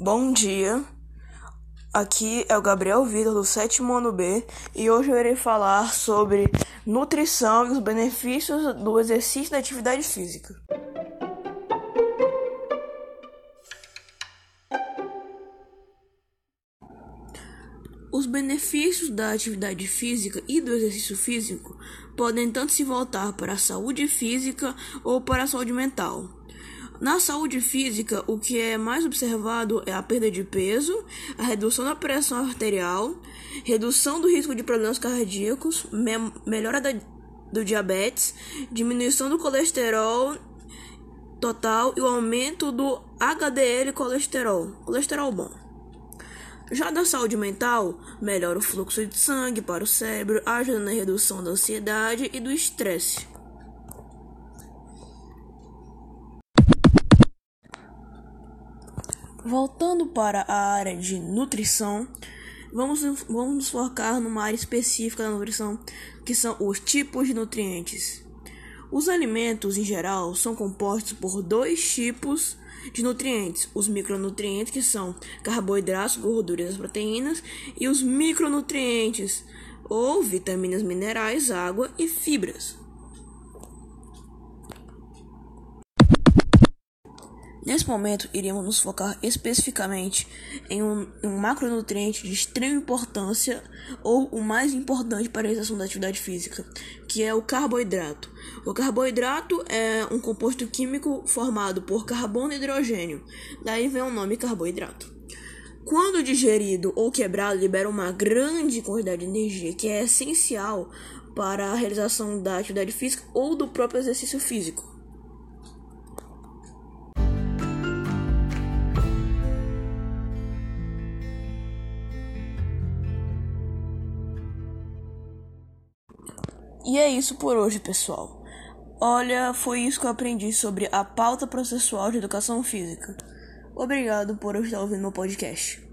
Bom dia, aqui é o Gabriel Vitor do sétimo ano B e hoje eu irei falar sobre nutrição e os benefícios do exercício da atividade física. Os benefícios da atividade física e do exercício físico podem tanto se voltar para a saúde física ou para a saúde mental. Na saúde física, o que é mais observado é a perda de peso, a redução da pressão arterial, redução do risco de problemas cardíacos, me melhora da, do diabetes, diminuição do colesterol total e o aumento do HDL colesterol, colesterol bom. Já da saúde mental, melhora o fluxo de sangue para o cérebro, ajuda na redução da ansiedade e do estresse. Voltando para a área de nutrição, vamos, vamos nos focar numa área específica da nutrição, que são os tipos de nutrientes. Os alimentos, em geral, são compostos por dois tipos de nutrientes: os micronutrientes, que são carboidratos, gorduras e proteínas, e os micronutrientes, ou vitaminas, minerais, água e fibras. Nesse momento, iremos nos focar especificamente em um, um, macronutriente de extrema importância ou o mais importante para a realização da atividade física, que é o carboidrato. O carboidrato é um composto químico formado por carbono e hidrogênio, daí vem o nome carboidrato. Quando digerido ou quebrado, libera uma grande quantidade de energia que é essencial para a realização da atividade física ou do próprio exercício físico. E é isso por hoje, pessoal. Olha, foi isso que eu aprendi sobre a pauta processual de educação física. Obrigado por estar ouvindo meu podcast.